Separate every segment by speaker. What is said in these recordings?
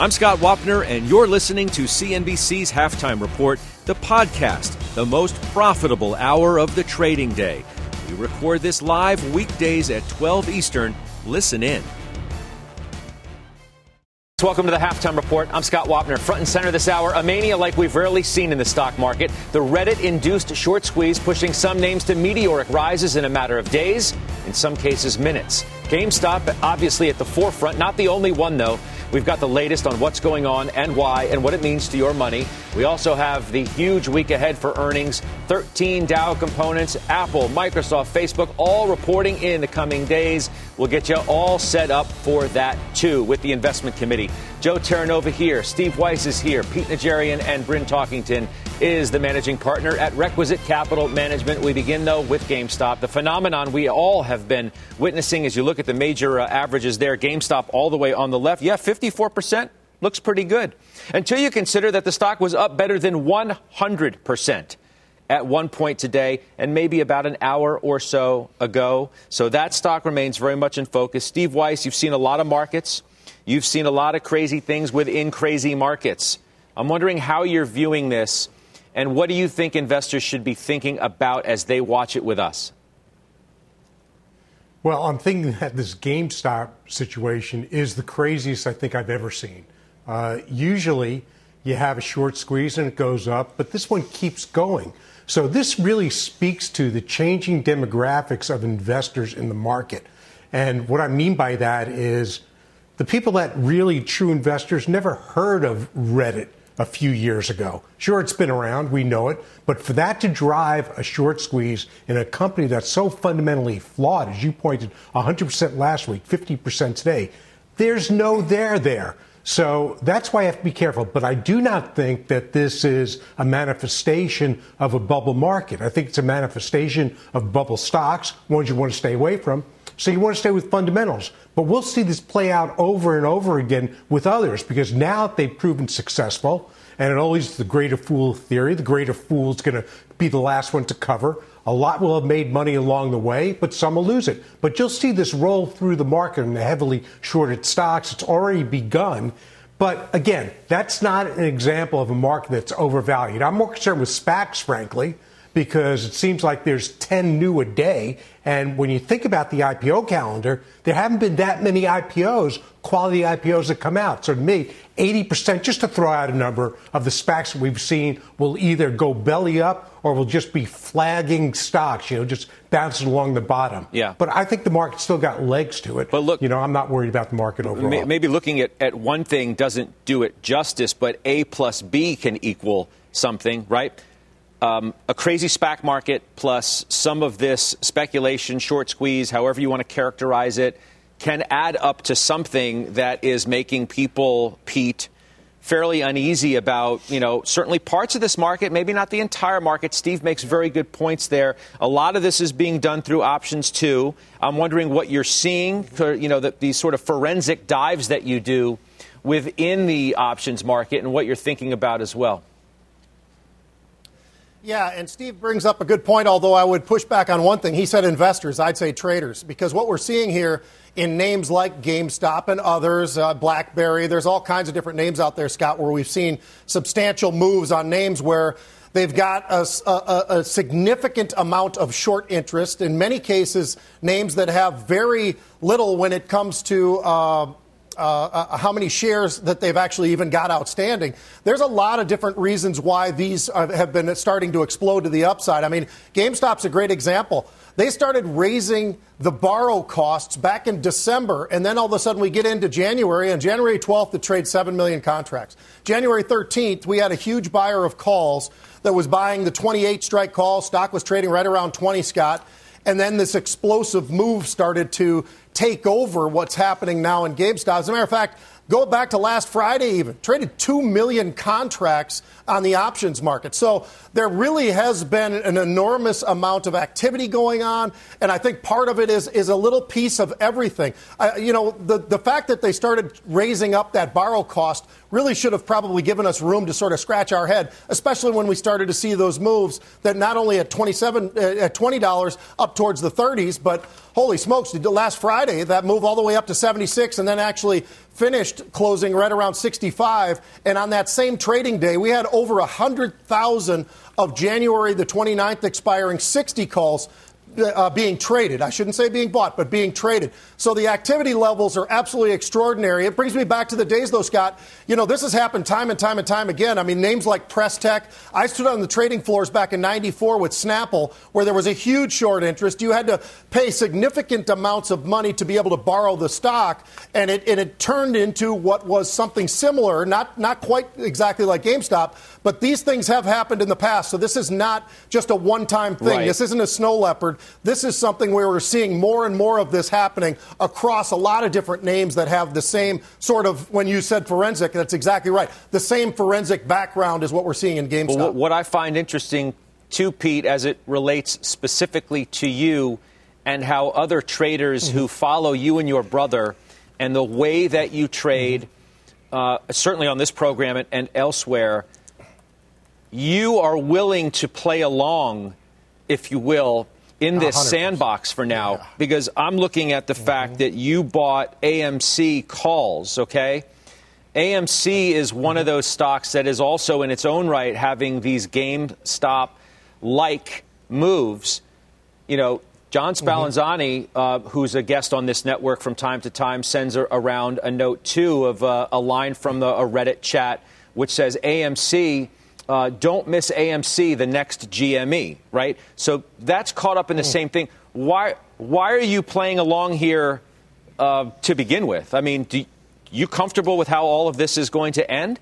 Speaker 1: I'm Scott Wapner, and you're listening to CNBC's Halftime Report, the podcast, the most profitable hour of the trading day. We record this live weekdays at 12 Eastern. Listen in. Welcome to the halftime report. I'm Scott Wapner. Front and center this hour, a mania like we've rarely seen in the stock market. The Reddit induced short squeeze pushing some names to meteoric rises in a matter of days, in some cases, minutes. GameStop, obviously at the forefront, not the only one, though. We've got the latest on what's going on and why and what it means to your money. We also have the huge week ahead for earnings 13 Dow components, Apple, Microsoft, Facebook, all reporting in the coming days. We'll get you all set up for that, too, with the investment committee. Joe Terranova here, Steve Weiss is here, Pete Najarian and Bryn Talkington is the managing partner at Requisite Capital Management. We begin, though, with GameStop. The phenomenon we all have been witnessing as you look at the major uh, averages there, GameStop all the way on the left. Yeah, 54% looks pretty good. Until you consider that the stock was up better than 100% at one point today and maybe about an hour or so ago. So that stock remains very much in focus. Steve Weiss, you've seen a lot of markets. You've seen a lot of crazy things within crazy markets. I'm wondering how you're viewing this and what do you think investors should be thinking about as they watch it with us?
Speaker 2: Well, I'm thinking that this GameStop situation is the craziest I think I've ever seen. Uh, usually, you have a short squeeze and it goes up, but this one keeps going. So, this really speaks to the changing demographics of investors in the market. And what I mean by that is the people that really true investors never heard of Reddit a few years ago. Sure, it's been around, we know it, but for that to drive a short squeeze in a company that's so fundamentally flawed, as you pointed 100% last week, 50% today, there's no there there. So that's why I have to be careful. But I do not think that this is a manifestation of a bubble market. I think it's a manifestation of bubble stocks, ones you want to stay away from. So you want to stay with fundamentals. But we'll see this play out over and over again with others because now that they've proven successful. And it always the greater fool theory. The greater fool is going to be the last one to cover. A lot will have made money along the way, but some will lose it. But you'll see this roll through the market in the heavily shorted stocks. It's already begun. But again, that's not an example of a market that's overvalued. I'm more concerned with SPACs, frankly because it seems like there's 10 new a day. And when you think about the IPO calendar, there haven't been that many IPOs, quality IPOs that come out. So to me, 80%, just to throw out a number, of the SPACs that we've seen will either go belly up or will just be flagging stocks, you know, just bouncing along the bottom.
Speaker 1: Yeah.
Speaker 2: But I think the market still got legs to it.
Speaker 1: But look,
Speaker 2: you know, I'm not worried about the market overall.
Speaker 1: Maybe looking at, at one thing doesn't do it justice, but A plus B can equal something, right? Um, a crazy SPAC market plus some of this speculation, short squeeze, however you want to characterize it, can add up to something that is making people, Pete, fairly uneasy about, you know, certainly parts of this market, maybe not the entire market. Steve makes very good points there. A lot of this is being done through options too. I'm wondering what you're seeing, you know, the, these sort of forensic dives that you do within the options market and what you're thinking about as well.
Speaker 3: Yeah, and Steve brings up a good point, although I would push back on one thing. He said investors, I'd say traders, because what we're seeing here in names like GameStop and others, uh, BlackBerry, there's all kinds of different names out there, Scott, where we've seen substantial moves on names where they've got a, a, a significant amount of short interest, in many cases, names that have very little when it comes to. Uh, uh, uh, how many shares that they've actually even got outstanding. There's a lot of different reasons why these have been starting to explode to the upside. I mean, GameStop's a great example. They started raising the borrow costs back in December, and then all of a sudden we get into January. On January 12th, it trades 7 million contracts. January 13th, we had a huge buyer of calls that was buying the 28 strike call. Stock was trading right around 20, Scott. And then this explosive move started to take over what's happening now in GameStop. As a matter of fact, Go back to last Friday, even traded 2 million contracts on the options market. So there really has been an enormous amount of activity going on. And I think part of it is, is a little piece of everything. Uh, you know, the, the fact that they started raising up that borrow cost really should have probably given us room to sort of scratch our head, especially when we started to see those moves that not only at 27 uh, at $20 up towards the 30s, but holy smokes, last Friday that move all the way up to 76 and then actually finished closing right around 65 and on that same trading day we had over 100,000 of January the 29th expiring 60 calls uh, being traded. I shouldn't say being bought, but being traded. So the activity levels are absolutely extraordinary. It brings me back to the days, though, Scott. You know, this has happened time and time and time again. I mean, names like Presstek. I stood on the trading floors back in 94 with Snapple, where there was a huge short interest. You had to pay significant amounts of money to be able to borrow the stock, and it, and it turned into what was something similar, not, not quite exactly like GameStop, but these things have happened in the past. So this is not just a one time thing. Right. This isn't a snow leopard. This is something where we're seeing more and more of this happening across a lot of different names that have the same sort of, when you said forensic, that's exactly right. The same forensic background is what we're seeing in GameStop.
Speaker 1: Well, what I find interesting, too, Pete, as it relates specifically to you and how other traders mm-hmm. who follow you and your brother and the way that you trade, mm-hmm. uh, certainly on this program and, and elsewhere, you are willing to play along, if you will, in this 100%. sandbox for now yeah. because I'm looking at the mm-hmm. fact that you bought AMC calls, okay? AMC is one of mm-hmm. those stocks that is also in its own right having these GameStop like moves. You know, John mm-hmm. Spallanzani, mm-hmm. uh, who's a guest on this network from time to time, sends around a note too of uh, a line from the, a Reddit chat which says AMC uh, don't miss AMC, the next GME, right? So that's caught up in the mm. same thing. Why, why are you playing along here uh, to begin with? I mean, do you comfortable with how all of this is going to end?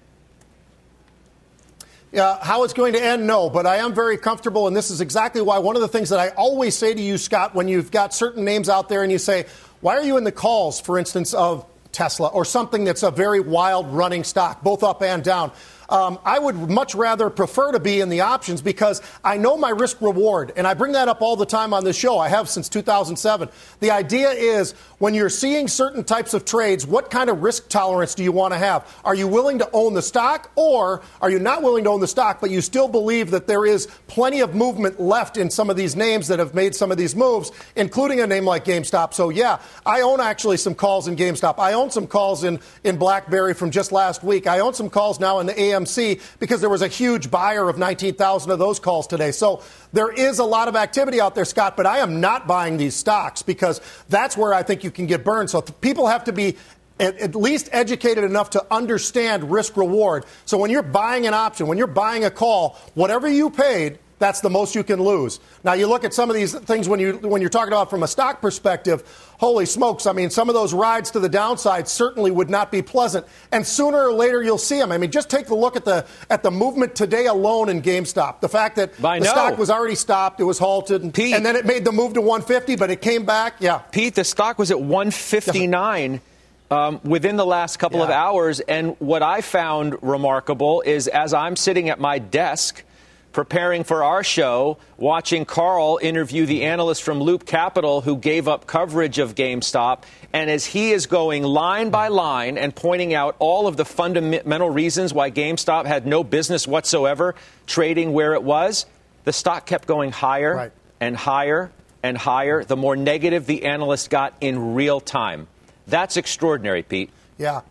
Speaker 3: Yeah, how it's going to end, no, but I am very comfortable, and this is exactly why one of the things that I always say to you, Scott, when you've got certain names out there and you say, why are you in the calls, for instance, of Tesla or something that's a very wild running stock, both up and down? Um, I would much rather prefer to be in the options because I know my risk reward. And I bring that up all the time on this show. I have since 2007. The idea is when you're seeing certain types of trades, what kind of risk tolerance do you want to have? Are you willing to own the stock or are you not willing to own the stock, but you still believe that there is plenty of movement left in some of these names that have made some of these moves, including a name like GameStop? So, yeah, I own actually some calls in GameStop. I own some calls in, in BlackBerry from just last week. I own some calls now in the AM Because there was a huge buyer of 19,000 of those calls today. So there is a lot of activity out there, Scott, but I am not buying these stocks because that's where I think you can get burned. So people have to be at, least educated enough to understand risk reward. So when you're buying an option, when you're buying a call, whatever you paid, that's the most you can lose. Now you look at some of these things when you when you're talking about from a stock perspective. Holy smokes! I mean, some of those rides to the downside certainly would not be pleasant. And sooner or later you'll see them. I mean, just take a look at the at the movement today alone in GameStop. The fact that I the know. stock was already stopped, it was halted, and, Pete, and, then it made the move to 150, but it came back. Yeah,
Speaker 1: Pete, the stock was at 159. Um, within the last couple yeah. of hours. And what I found remarkable is as I'm sitting at my desk preparing for our show, watching Carl interview the analyst from Loop Capital who gave up coverage of GameStop. And as he is going line by line and pointing out all of the fundamental reasons why GameStop had no business whatsoever trading where it was, the stock kept going higher right. and higher and higher the more negative the analyst got in real time. That's extraordinary, Pete.
Speaker 3: Yeah.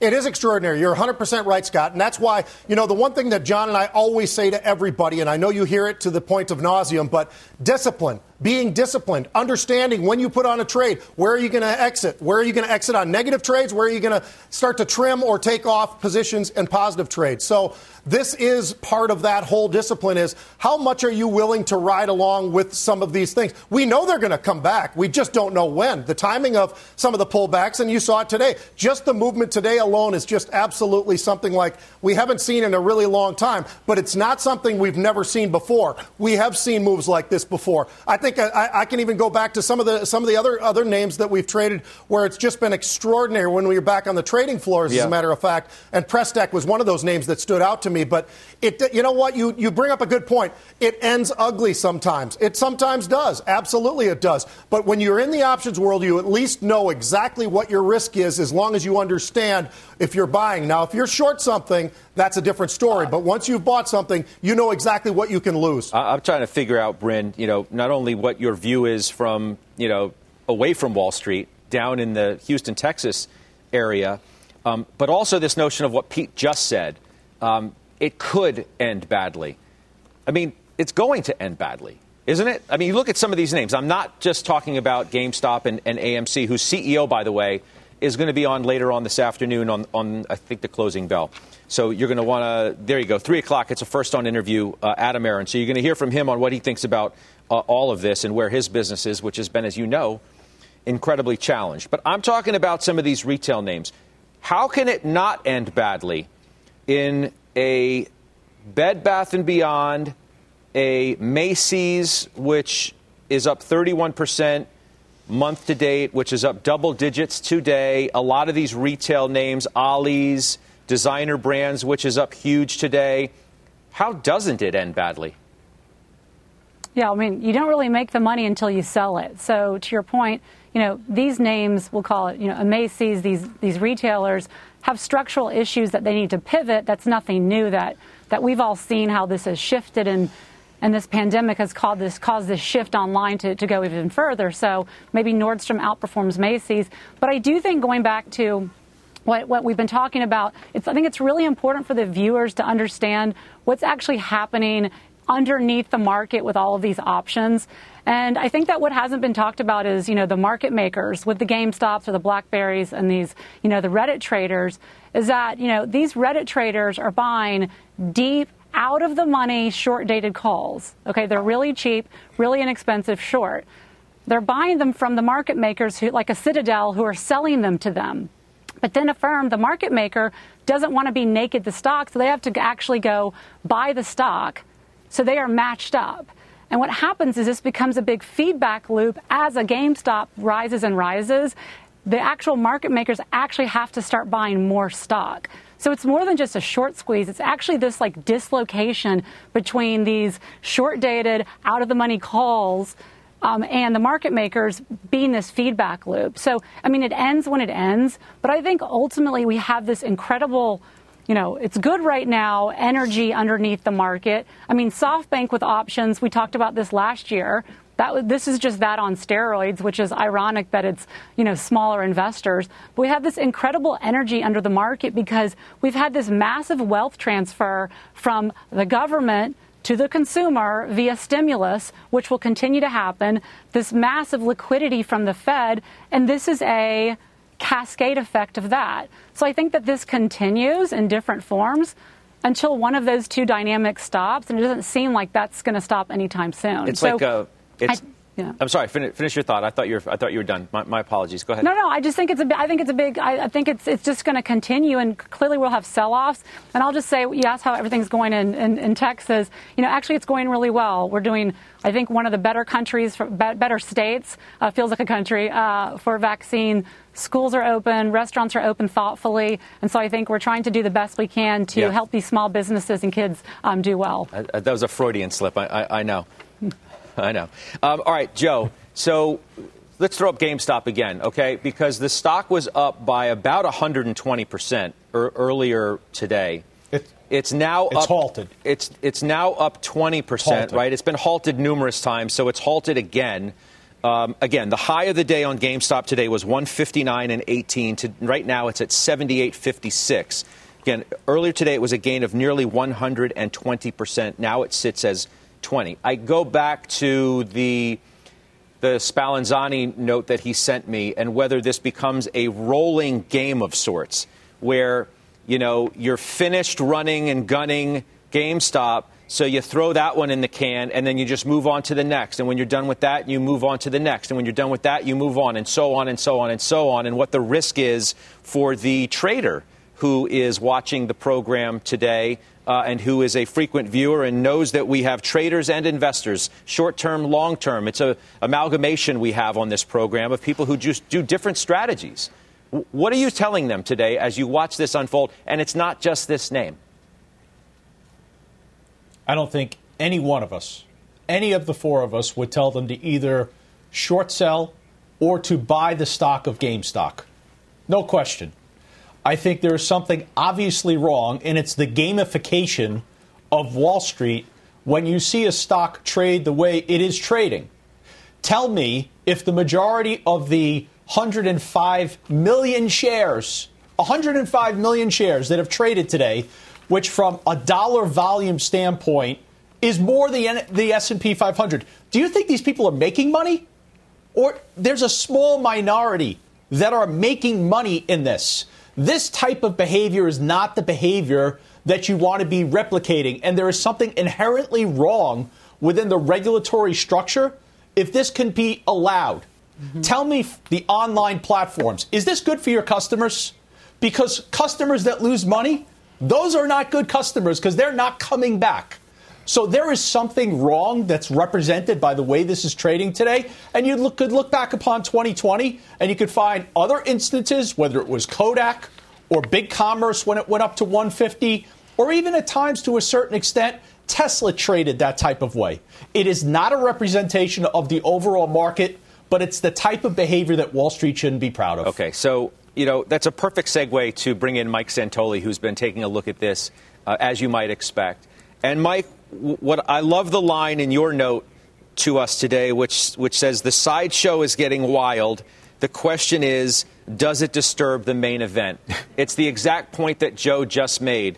Speaker 3: It is extraordinary. You're 100% right, Scott. And that's why, you know, the one thing that John and I always say to everybody, and I know you hear it to the point of nauseum, but discipline being disciplined, understanding when you put on a trade, where are you going to exit? Where are you going to exit on negative trades? Where are you going to start to trim or take off positions and positive trades? So this is part of that whole discipline is how much are you willing to ride along with some of these things? We know they're going to come back. We just don't know when. The timing of some of the pullbacks, and you saw it today. Just the movement today alone is just absolutely something like we haven't seen in a really long time, but it's not something we've never seen before. We have seen moves like this before. I think think I, I, can even go back to some of the some of the other other names that we've traded where it's just been extraordinary when we were back on the trading floors. Yeah. As a matter of fact, and Presstek was one of those names that stood out to me. But it, you know what, you you bring up a good point. It ends ugly sometimes. It sometimes does. Absolutely, it does. But when you're in the options world, you at least know exactly what your risk is, as long as you understand if you're buying. Now, if you're short something, that's a different story. But once you've bought something, you know exactly what you can lose.
Speaker 1: I'm trying to figure out, Bryn, you know, not only what your view is from, you know, away from Wall Street, down in the Houston, Texas area, um, but also this notion of what Pete just said. Um, it could end badly. I mean, it's going to end badly, isn't it? I mean, you look at some of these names. I'm not just talking about GameStop and, and AMC, whose CEO, by the way, is going to be on later on this afternoon on, on I think, the closing bell. So you're going to want to, there you go, 3 o'clock, it's a first on interview, uh, Adam Aron. So you're going to hear from him on what he thinks about Uh, all of this and where his business is, which has been, as you know, incredibly challenged. But I'm talking about some of these retail names. How can it not end badly in a Bed Bath & Beyond, a Macy's, which is up 31 percent, month to date, which is up double digits today. A lot of these retail names, Ollie's, designer brands, which is up huge today. How doesn't it end badly?
Speaker 4: Yeah, I mean, you don't really make the money until you sell it. So to your point, you know, these names, we'll call it, you know, Macy's, these these retailers have structural issues that they need to pivot. That's nothing new that that we've all seen how this has shifted and and this pandemic has caused this, caused this shift online to, to go even further. So maybe Nordstrom outperforms Macy's. But I do think going back to what, what, we've been talking about, I think it's really important for the viewers to understand what's actually happening underneath the market with all of these options. And I think that what hasn't been talked about is, you know, the market makers with the GameStops or the Blackberries and these, you know, the Reddit traders is that, you know, these Reddit traders are buying deep out of the money short dated calls. Okay, they're really cheap, really inexpensive short. They're buying them from the market makers who, like a Citadel, who are selling them to them. But then a firm, the market maker, doesn't want to be naked the stock, so they have to actually go buy the stock. So they are matched up. And what happens is this becomes a big feedback loop as a GameStop rises and rises. The actual market makers actually have to start buying more stock. So it's more than just a short squeeze. It's actually this like dislocation between these short dated, out of the money calls um, and the market makers being this feedback loop. So, I mean, it ends when it ends, but I think ultimately we have this incredible. You know, it's good right now, energy underneath the market. I mean, SoftBank with options, we talked about this last year. That, this is just that on steroids, which is ironic that it's you know smaller investors. But we have this incredible energy under the market because we've had this massive wealth transfer from the government to the consumer via stimulus, which will continue to happen. This massive liquidity from the Fed, and this is a cascade effect of that. So I think that this continues in different forms until one of those two dynamics stops, and it doesn't seem like that's going to stop anytime soon.
Speaker 1: It's so, like a it's, I, I'm sorry. Finish, finish, your thought. I thought you were. I thought you were done. My, my apologies. Go ahead.
Speaker 4: No, no. I just think it's a. I think it's a big. I, I think it's it's just going to continue, and clearly we'll have sell-offs. And I'll just say, you asked how everything's going in, in, in Texas. You know, actually, it's going really well. We're doing. I think one of the better countries, better states, uh, feels like a country uh, for vaccine. Schools are open, restaurants are open thoughtfully, and so I think we're trying to do the best we can to yeah. help these small businesses and kids um, do well.
Speaker 1: that was a Freudian slip. I, I, I know. I know. Um, all right, Joe. So let's throw up GameStop again, okay? Because the stock was up by about 120 percent er- earlier today.
Speaker 3: It,
Speaker 1: it's now
Speaker 3: it's
Speaker 1: up,
Speaker 3: halted.
Speaker 1: It's it's now up 20 percent, right? It's been halted numerous times, so it's halted again. Um, again, the high of the day on GameStop today was 159 and 18. To, right now, it's at 78.56. Again, earlier today it was a gain of nearly 120 percent. Now it sits as 20. I go back to the the Spallanzani note that he sent me and whether this becomes a rolling game of sorts where you know you're finished running and gunning GameStop so you throw that one in the can and then you just move on to the next. And when you're done with that you move on to the next. And when you're done with that you move on and so on and so on and so on. And what the risk is for the trader who is watching the program today uh, and who is a frequent viewer and knows that we have traders and investors, short term, long term. It's an amalgamation we have on this program of people who just do different strategies. What are you telling them today as you watch this unfold? And it's not just this name.
Speaker 5: I don't think any one of us, any of the four of us, would tell them to either short sell or to buy the stock of GameStop. No question. I think there is something obviously wrong, and it's the gamification of Wall Street when you see a stock trade the way it is trading. Tell me if the majority of the 105 million shares, 105 million shares that have traded today, which from a dollar volume standpoint is more than the S&P 500. Do you think these people are making money? Or there's a small minority that are making money in this. This type of behavior is not the behavior that you want to be replicating. And there is something inherently wrong within the regulatory structure if this can be allowed. Mm-hmm. Tell me the online platforms. Is this good for your customers? Because customers that lose money, those are not good customers because they're not coming back. So there is something wrong that's represented by the way this is trading today. And you look, could look back upon 2020 and you could find other instances, whether it was Kodak or BigCommerce when it went up to 150, or even at times to a certain extent, Tesla traded that type of way. It is not a representation of the overall market, but it's the type of behavior that Wall Street shouldn't be proud of.
Speaker 1: Okay, so you know that's a perfect segue to bring in Mike Santoli, who's been taking a look at this, uh, as you might expect. And Mike, what I love the line in your note to us today, which which says the sideshow is getting wild. The question is, does it disturb the main event? It's the exact point that Joe just made.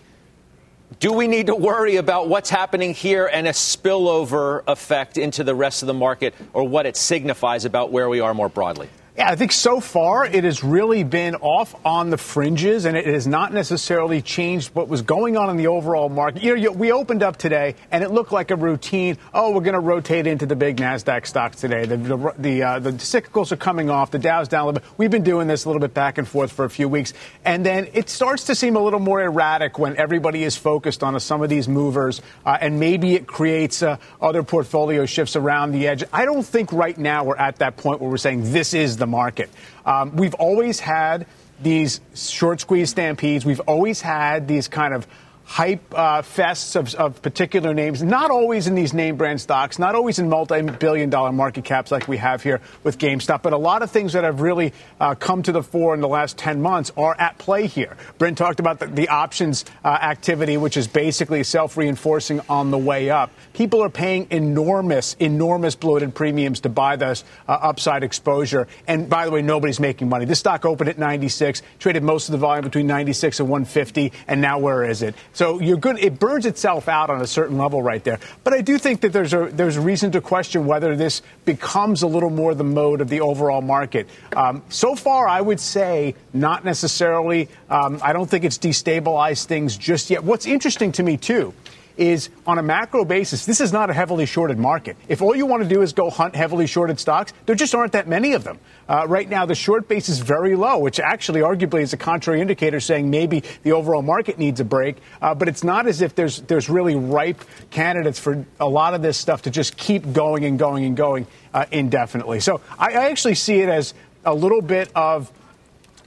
Speaker 1: Do we need to worry about what's happening here and a spillover effect into the rest of the market or what it signifies about where we are more broadly?
Speaker 6: Yeah, I think so far it has really been off on the fringes, and it has not necessarily changed what was going on in the overall market. You know, we opened up today, and it looked like a routine. Oh, we're going to rotate into the big Nasdaq stocks today. The the the, uh, the, cyclicals are coming off. The Dow's down a little bit. We've been doing this a little bit back and forth for a few weeks, and then it starts to seem a little more erratic when everybody is focused on some of these movers, uh, and maybe it creates uh, other portfolio shifts around the edge. I don't think right now we're at that point where we're saying this is the market. Um, we've always had these short squeeze stampedes. We've always had these kind of hype uh, fests of, of, particular names, not always in these name brand stocks, not always in multi billion dollar market caps like we have here with GameStop, but a lot of things that have really uh, come to the fore in the last 10 months are at play here. Bryn talked about the, the options uh, activity, which is basically self reinforcing on the way up. People are paying enormous, enormous bloated premiums to buy this uh, upside exposure. And by the way, nobody's making money. This stock opened at 96, traded most of the volume between 96 and 150, and now where is it? So you're good. It burns itself out on a certain level right there. But I do think that there's a there's reason to question whether this becomes a little more the mode of the overall market. Um, so far, I would say not necessarily. Um, I don't think it's destabilized things just yet. What's interesting to me too is on a macro basis, this is not a heavily shorted market. If all you want to do is go hunt heavily shorted stocks, there just aren't that many of them. Uh, right now, the short base is very low, which actually arguably is a contrary indicator saying maybe the overall market needs a break. Uh, but it's not as if there's, there's really ripe candidates for a lot of this stuff to just keep going and going and going uh, indefinitely. So I, I actually see it as a little bit of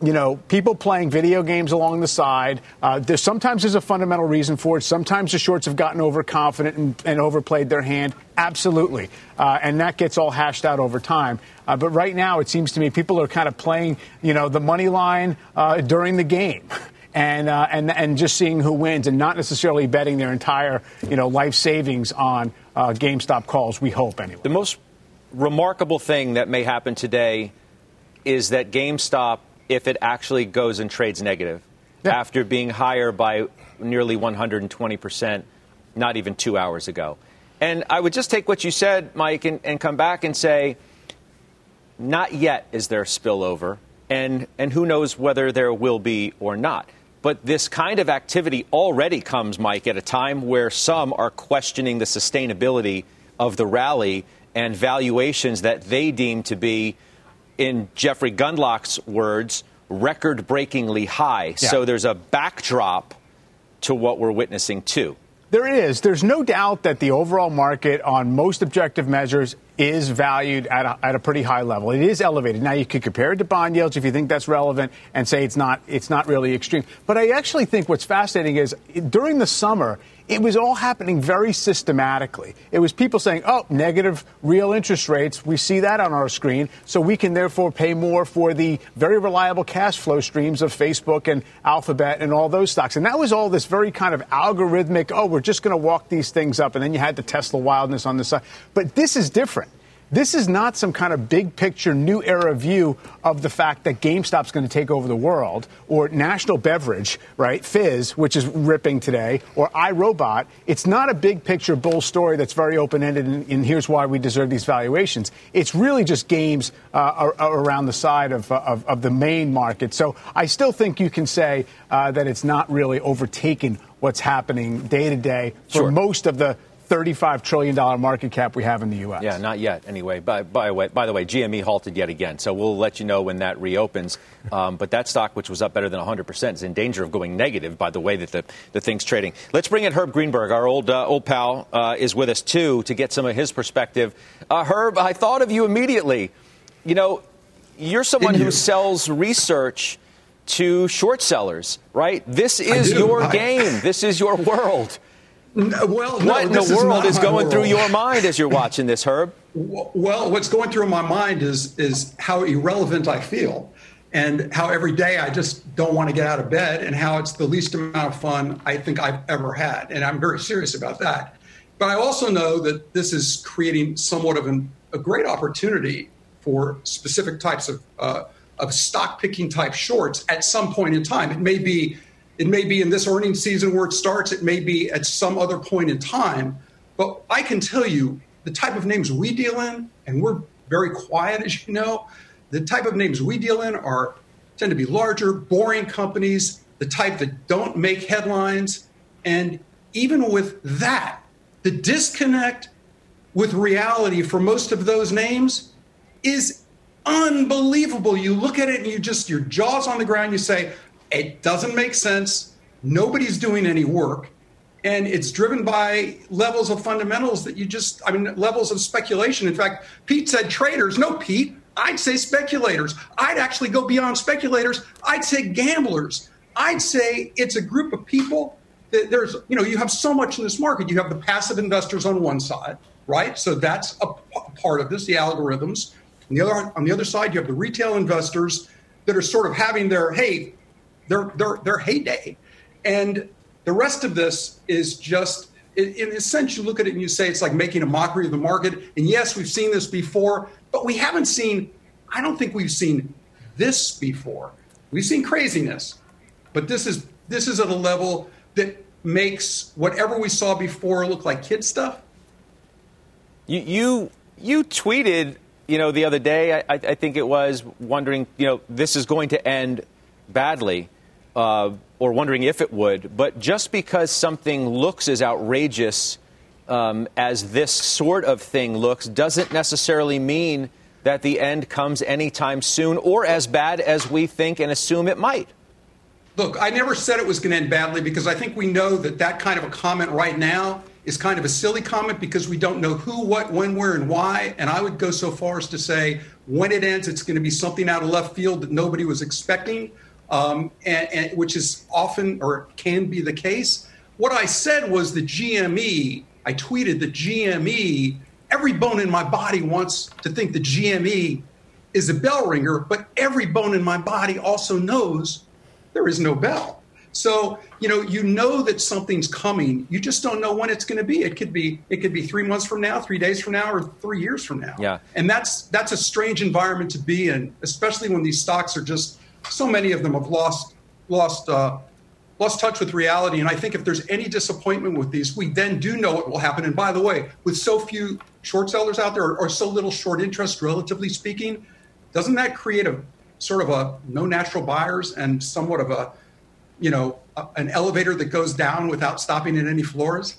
Speaker 6: you know, people playing video games along the side. Uh, there's sometimes there's a fundamental reason for it. Sometimes the shorts have gotten overconfident and, and overplayed their hand. Absolutely, uh, and that gets all hashed out over time. Uh, but right now, it seems to me people are kind of playing, you know, the money line uh, during the game. And, uh, and, and just seeing who wins and not necessarily betting their entire you know, life savings on uh, GameStop calls, we hope anyway.
Speaker 1: The most remarkable thing that may happen today is that GameStop if it actually goes and trades negative yeah. after being higher by nearly 120% not even two hours ago. And I would just take what you said, Mike, and, and come back and say, not yet is there a spillover, and, and who knows whether there will be or not. But this kind of activity already comes, Mike, at a time where some are questioning the sustainability of the rally and valuations that they deem to be in Jeffrey Gundlach's words, record breakingly high. Yeah. So there's a backdrop to what we're witnessing, too.
Speaker 6: There is. There's no doubt that the overall market on most objective measures is valued at a, at a pretty high level. It is elevated. Now you could compare it to bond yields if you think that's relevant and say it's not it's not really extreme. But I actually think what's fascinating is during the summer it was all happening very systematically. It was people saying, oh, negative real interest rates. We see that on our screen. So we can therefore pay more for the very reliable cash flow streams of Facebook and Alphabet and all those stocks. And that was all this very kind of algorithmic, oh, we're just going to walk these things up. And then you had the Tesla wildness on the side. But this is different. This is not some kind of big picture, new era view of the fact that GameStop's going to take over the world, or National Beverage, right, Fizz, which is ripping today, or iRobot. It's not a big picture bull story that's very open ended, and, and, here's why we deserve these valuations. It's really just games uh, around the side of, of, of, the main market. So I still think you can say uh, that it's not really overtaken what's happening day to day for sure. most of the $35 trillion market cap we have in the U.S.
Speaker 1: Yeah, not yet, anyway. By, by, way, by the way, GME halted yet again, so we'll let you know when that reopens. Um, but that stock, which was up better than 100%, is in danger of going negative by the way that the, the thing's trading. Let's bring in Herb Greenberg, our old, uh, old pal, uh, is with us too to get some of his perspective. Uh, Herb, I thought of you immediately. You know, you're someone who sells research to short sellers, right? This is your I... game, this is your world.
Speaker 7: No, well,
Speaker 1: what in the world
Speaker 7: is,
Speaker 1: is going
Speaker 7: world.
Speaker 1: through your mind as you're watching this, Herb?
Speaker 7: Well, what's going through my mind is is how irrelevant I feel, and how every day I just don't want to get out of bed, and how it's the least amount of fun I think I've ever had, and I'm very serious about that. But I also know that this is creating somewhat of an, a great opportunity for specific types of uh, of stock picking type shorts at some point in time. It may be it may be in this earnings season where it starts, it may be at some other point in time. But I can tell you the type of names we deal in, and we're very quiet, as you know, the type of names we deal in are tend to be larger, boring companies, the type that don't make headlines. And even with that, the disconnect with reality for most of those names is unbelievable. You look at it and you just, your jaw's on the ground, you say, it doesn't make sense. Nobody's doing any work. And it's driven by levels of fundamentals that you just, I mean, levels of speculation. In fact, Pete said traders. No, Pete, I'd say speculators. I'd actually go beyond speculators. I'd say gamblers. I'd say it's a group of people that there's, you know, you have so much in this market. You have the passive investors on one side, right? So that's a part of this, the algorithms. On the other, on the other side, you have the retail investors that are sort of having their, hey, their, their, their heyday. And the rest of this is just, in a sense, you look at it and you say it's like making a mockery of the market. And yes, we've seen this before, but we haven't seen, I don't think we've seen this before. We've seen craziness, but this is this is at a level that makes whatever we saw before look like kid stuff.
Speaker 1: You you, you tweeted, you know, the other day. I, I think it was wondering, you know, this is going to end badly uh, or wondering if it would. But just because something looks as outrageous um, as this sort of thing looks doesn't necessarily mean that the end comes anytime soon or as bad as we think and assume it might.
Speaker 7: Look, I never said it was going to end badly because I think we know that that kind of a comment right now is kind of a silly comment because we don't know who, what, when, where, and why. And I would go so far as to say when it ends, it's going to be something out of left field that nobody was expecting um, and, and, which is often or can be the case. What I said was the GME, I tweeted the GME, every bone in my body wants to think the GME is a bell ringer, but every bone in my body also knows there is no bell. So, you know, you know that something's coming. You just don't know when it's going to be. It could be it could be 3 months from now, 3 days from now or 3 years from now.
Speaker 1: Yeah.
Speaker 7: And that's that's a strange environment to be in, especially when these stocks are just so many of them have lost lost uh, lost touch with reality. And I think if there's any disappointment with these, we then do know what will happen. And by the way, with so few short sellers out there or, or so little short interest, relatively speaking, doesn't that create a sort of a no natural buyers and somewhat of a you know a, an elevator that goes down without stopping at any floors?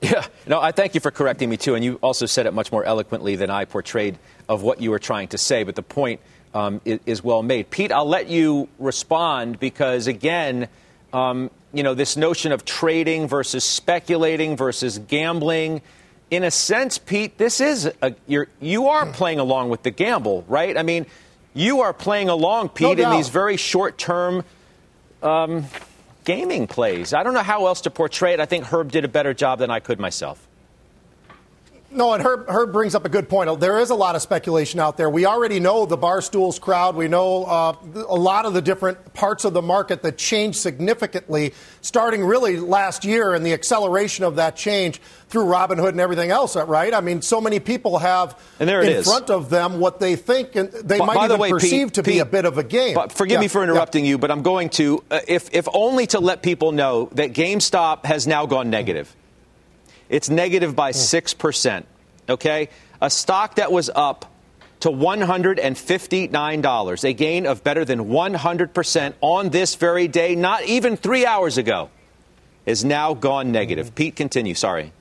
Speaker 1: Yeah, no, I thank you for correcting me too. And you also said it much more eloquently than I portrayed of what you were trying to say. But the point um, is, is, well made. Pete, I'll let you respond because, again, um, you know, this notion of trading versus speculating versus gambling. In a sense, Pete, this is a, you're, you are playing along with the gamble, right? I mean, you are playing along, Pete, no in these very short term um, gaming plays. I don't know how else to portray it. I think Herb did a better job than I could myself.
Speaker 3: No, and Herb, Herb brings up a good point. There is a lot of speculation out there. We already know the Barstools crowd. We know uh, a lot of the different parts of the market that changed significantly starting really last year and the acceleration of that change through Robinhood and everything else, right? I mean, so many people have
Speaker 1: in
Speaker 3: is. front of them what they think and they might even the way, perceive Pete, to Pete, be a bit of a game.
Speaker 1: But forgive yeah, me for interrupting yeah. you, but I'm going to, uh, if, if only to let people know that GameStop has now gone negative. It's negative by hmm. 6%. Okay? A stock that was up to $159, a gain of better than 100% on this very day, not even three hours ago, is now gone negative. Hmm. Pete, continue. Sorry.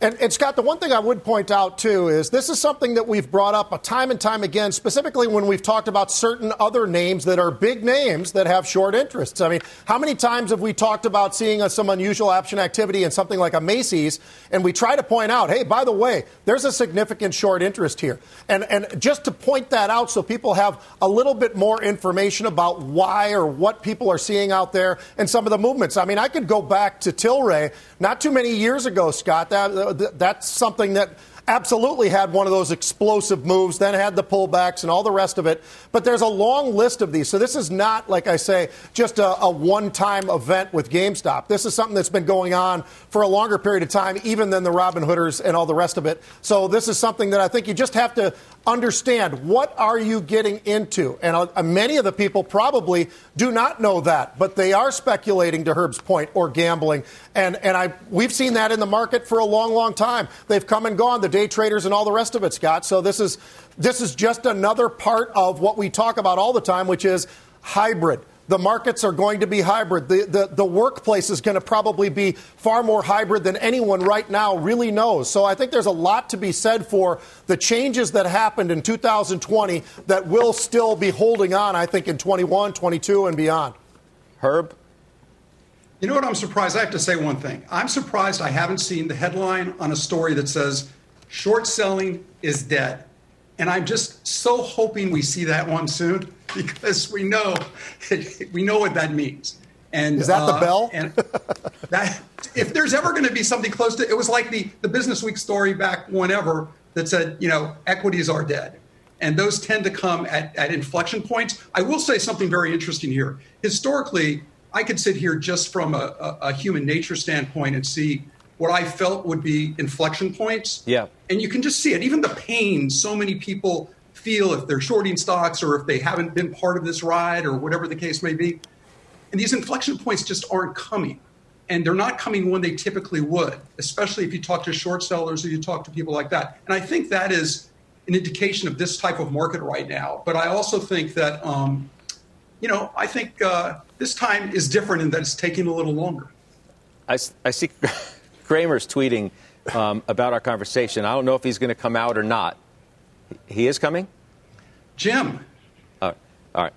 Speaker 3: And, and, Scott, the one thing I would point out, too, is this is something that we've brought up a time and time again, specifically when we've talked about certain other names that are big names that have short interests. I mean, how many times have we talked about seeing a, some unusual option activity in something like a Macy's, and we try to point out, hey, by the way, there's a significant short interest here. And, and just to point that out so people have a little bit more information about why or what people are seeing out there and some of the movements. I mean, I could go back to Tilray not too many years ago, Scott. That, uh, that's something that absolutely had one of those explosive moves, then had the pullbacks and all the rest of it. But there's a long list of these. So this is not, like I say, just a, a one time event with GameStop. This is something that's been going on for a longer period of time, even than the Robin Hooders and all the rest of it. So this is something that I think you just have to understand what are you getting into? And uh, many of the people probably do not know that but they are speculating to herb's point or gambling. And, and I, we've seen that in the market for a long long time. They've come and gone the day traders and all the rest of it scott. So this is this is just another part of what we talk about all the time which is hybrid the markets are going to be hybrid. The, the, the workplace is going to probably be far more hybrid than anyone right now really knows. So I think there's a lot to be said for the changes that happened in 2020 that will still be holding on, I think, in 21, 22, and beyond.
Speaker 1: Herb?
Speaker 7: You know what? I'm surprised. I have to say one thing. I'm surprised I haven't seen the headline on a story that says short selling is dead. And I'm just so hoping we see that one soon because we know we know what that means.
Speaker 3: And is that uh, the bell?
Speaker 7: and that if there's ever going to be something close to it was like the the Business Week story back whenever that said you know equities are dead. And those tend to come at, at inflection points. I will say something very interesting here. Historically, I could sit here just from a, a, a human nature standpoint and see what I felt would be inflection points.
Speaker 1: Yeah.
Speaker 7: And you can just see it. Even the pain so many people feel if they're shorting stocks or if they haven't been part of this ride or whatever the case may be. And these inflection points just aren't coming. And they're not coming when they typically would, especially if you talk to short sellers or you talk to people like that. And I think that is an indication of this type of market right now. But I also think that, um, you know, I think uh, this time is different in that it's taking a little longer.
Speaker 1: I, I see Cramer's tweeting um, about our conversation. I don't know if he's going to come out or not. He is coming?
Speaker 7: Jim.
Speaker 1: All right. All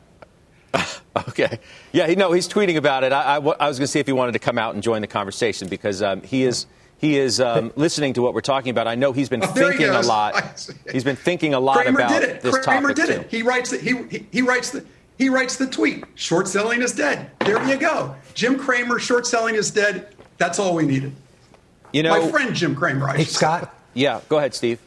Speaker 1: right. okay. Yeah, he, no, he's tweeting about it. I, I, I was going to see if he wanted to come out and join the conversation because um, he is he is um, listening to what we're talking about. I know he's been oh, thinking he a lot. He's been thinking a lot
Speaker 7: Cramer
Speaker 1: about
Speaker 7: did it.
Speaker 1: this
Speaker 7: Cramer
Speaker 1: topic
Speaker 7: did it. He writes that he, he, he writes the he writes the tweet. Short selling is dead. There you go. Jim Cramer. short selling is dead. That's all we needed.
Speaker 1: You know,
Speaker 7: my friend Jim Cramer. I
Speaker 2: hey, Scott.
Speaker 1: Yeah, go ahead, Steve.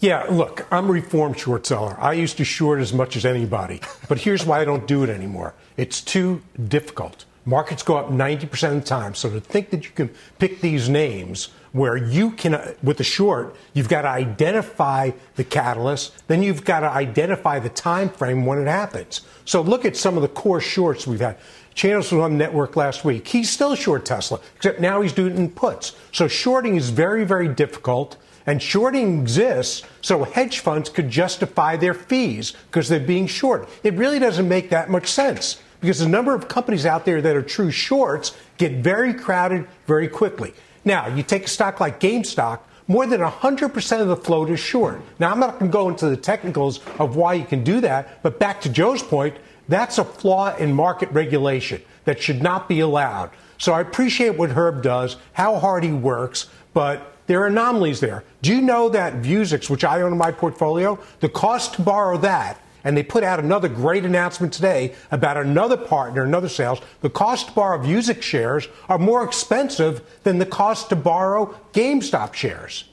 Speaker 2: Yeah, look, I'm a reformed short seller. I used to short as much as anybody, but here's why I don't do it anymore. It's too difficult. Markets go up 90% of the time, so to think that you can pick these names where you can, with the short, you've got to identify the catalyst, then you've got to identify the time frame when it happens. So look at some of the core shorts we've had. Chanos was on network last week. He's still short Tesla, except now he's doing puts. So shorting is very, very difficult. And shorting exists so hedge funds could justify their fees because they're being short. It really doesn't make that much sense because the number of companies out there that are true shorts get very crowded very quickly. Now, you take a stock like GameStop, more than 100% of the float is short. Now, I'm not going to go into the technicals of why you can do that, but back to Joe's point, that's a flaw in market regulation that should not be allowed. So I appreciate what Herb does, how hard he works, but there are anomalies there. Do you know that Vuzix, which I own in my portfolio, the cost to borrow that, and they put out another great announcement today about another partner, another sales, the cost to borrow Vuzix shares are more expensive than the cost to borrow GameStop shares.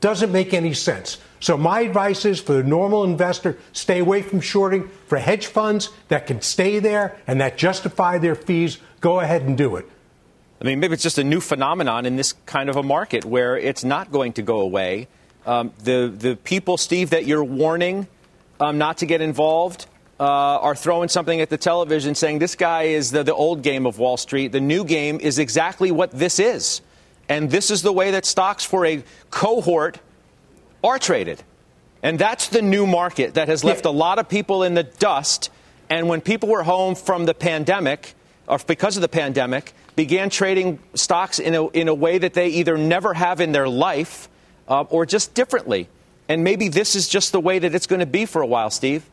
Speaker 2: Doesn't make any sense. So my advice is for the normal investor, stay away from shorting. For hedge funds that can stay there and that justify their fees, go ahead and do it.
Speaker 1: I mean, maybe it's just a new phenomenon in this kind of a market where it's not going to go away. Um, the the people, Steve, that you're warning um, not to get involved uh, are throwing something at the television saying this guy is the, the old game of Wall Street. The new game is exactly what this is, and this is the way that stocks for a cohort are traded, and that's the new market that has left a lot of people in the dust. And when people were home from the pandemic, or because of the pandemic began trading stocks in a, in a way that they either never have in their life uh, or just differently. And maybe this is just the way that it's going to be for a while, Steve.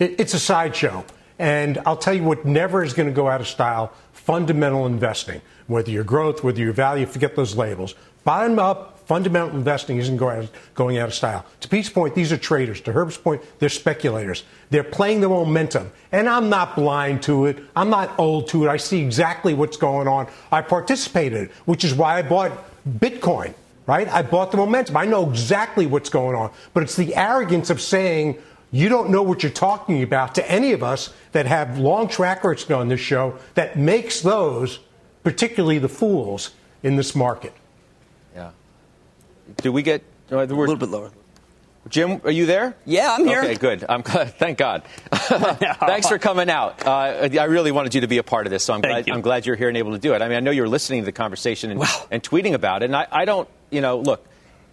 Speaker 2: It's a sideshow. And I'll tell you what never is going to go out of style fundamental investing. Whether your growth, whether your value, forget those labels. Bottom up fundamental investing isn't going, out of style. To Pete's point, these are traders. To Herb's point, they're speculators. They're playing the momentum. And I'm not blind to it. I'm not old to it. I see exactly what's going on. I participated, which is why I bought Bitcoin, right? I bought the momentum. I know exactly what's going on. But it's the arrogance of saying, you don't know what you're talking about to any of us that have long track records on this show that makes those, particularly the fools, in this market. Yeah.
Speaker 1: Do we get
Speaker 8: uh, a little bit lower?
Speaker 1: Jim, are you there?
Speaker 8: Yeah, I'm here.
Speaker 1: Okay, good. I'm glad. Thank God. Thanks for coming out. Uh, I really wanted you to be a part of this, so I'm glad, I'm glad you're here and able to do it. I mean, I know you're listening to the conversation and, and tweeting about it, and I, I, don't, you know, look,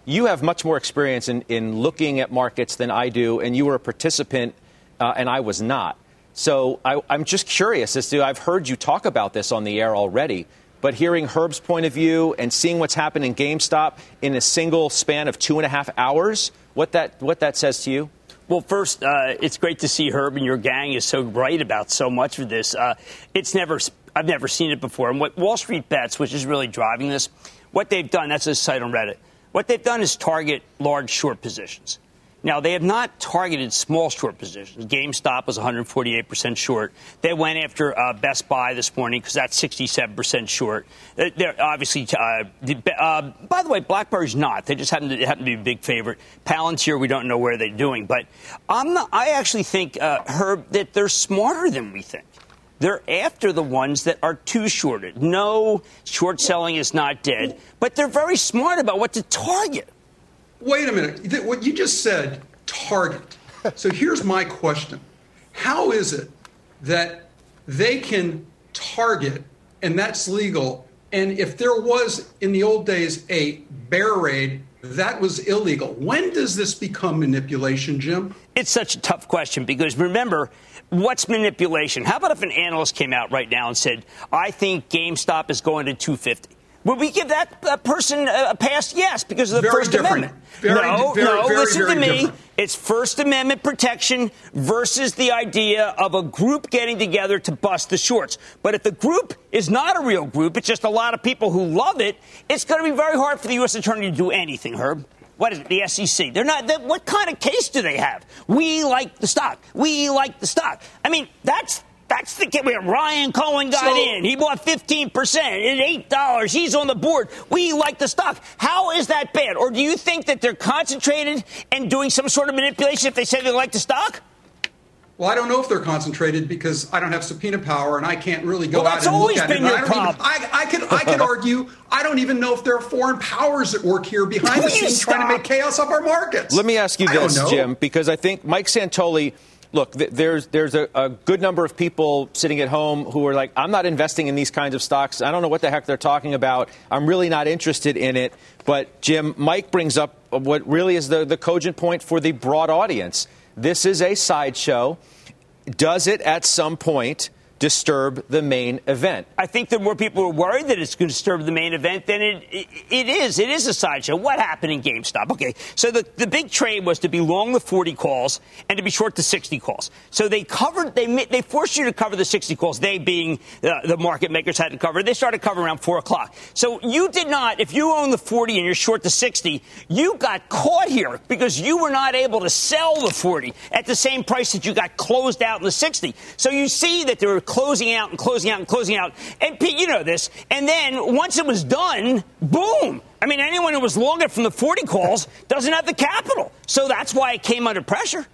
Speaker 1: you have much more experience in, in looking at markets than I do, and you were a participant, uh, and I was not. So I, I'm just curious as to, I've heard you talk about this on the air already. But hearing Herb's point of view and seeing what's happened in GameStop in a single span of two and a half hours, what that what that says to you?
Speaker 8: Well, first, uh, it's great to see Herb and your gang is so right about so much of this. Uh, it's never I've never seen it before. And what Wall Street bets, which is really driving this, what they've done, that's a site on Reddit. What they've done is target large short positions. Now, they have not targeted small short positions. GameStop was 148% short. They went after uh, Best Buy this morning because that's 67% short. They're obviously, uh, uh, by the way, BlackBerry's not. They just happen to, happen to be a big favorite. Palantir, we don't know where they're doing. But I'm not, I actually think, uh, Herb, that they're smarter than we think. They're after the ones that are too shorted. No, short selling is not dead, but they're very smart about what to target.
Speaker 7: Wait a minute. What you just said, target. So here's my question How is it that they can target and that's legal? And if there was in the old days a bear raid, that was illegal. When does this become manipulation, Jim?
Speaker 8: It's such a tough question because remember, what's manipulation? How about if an analyst came out right now and said, I think GameStop is going to 250? Would we give that uh, person a pass? Yes, because of the
Speaker 7: very
Speaker 8: First
Speaker 7: different.
Speaker 8: Amendment.
Speaker 7: Very,
Speaker 8: no,
Speaker 7: very,
Speaker 8: no.
Speaker 7: Very,
Speaker 8: listen to me.
Speaker 7: Different.
Speaker 8: It's First Amendment protection versus the idea of a group getting together to bust the shorts. But if the group is not a real group, it's just a lot of people who love it. It's going to be very hard for the U.S. Attorney to do anything, Herb. What is it? The SEC. They're not. They're, what kind of case do they have? We like the stock. We like the stock. I mean, that's that's the kid where Ryan Cohen got so, in. He bought 15% at $8. He's on the board. We like the stock. How is that bad? Or do you think that they're concentrated and doing some sort of manipulation if they say they like the stock?
Speaker 7: Well, I don't know if they're concentrated because I don't have subpoena power and I can't really go
Speaker 8: well,
Speaker 7: out and look at
Speaker 8: it.
Speaker 7: I,
Speaker 8: problem.
Speaker 7: Even, I, I could I could argue I don't even know if there are foreign powers at work here behind the scenes trying to make chaos of our markets.
Speaker 1: Let me ask you this, Jim, because I think Mike Santoli – look, there's there's a, a, good number of people sitting at home who are like, I'm not investing in these kinds of stocks. I don't know what the heck they're talking about. I'm really not interested in it. But Jim, Mike brings up what really is the, the cogent point for the broad audience. This is a sideshow. Does it at some point disturb the main event.
Speaker 8: I think that more people are worried that it's going to disturb the main event than it, it, it is. It is a sideshow. What happened in GameStop? Okay, so the, the big trade was to be long the 40 calls and to be short the 60 calls. So they covered, they they forced you to cover the 60 calls. They being the, the market makers had to cover. They started covering around 4 o'clock. So you did not, if you own the 40 and you're short the 60, you got caught here because you were not able to sell the 40 at the same price that you got closed out in the 60. So you see that there were closing out and closing out and closing out. And Pete, you know this. And then once it was done, boom. I mean, anyone who was long it from the 40 calls doesn't have the capital. So that's why it came under pressure.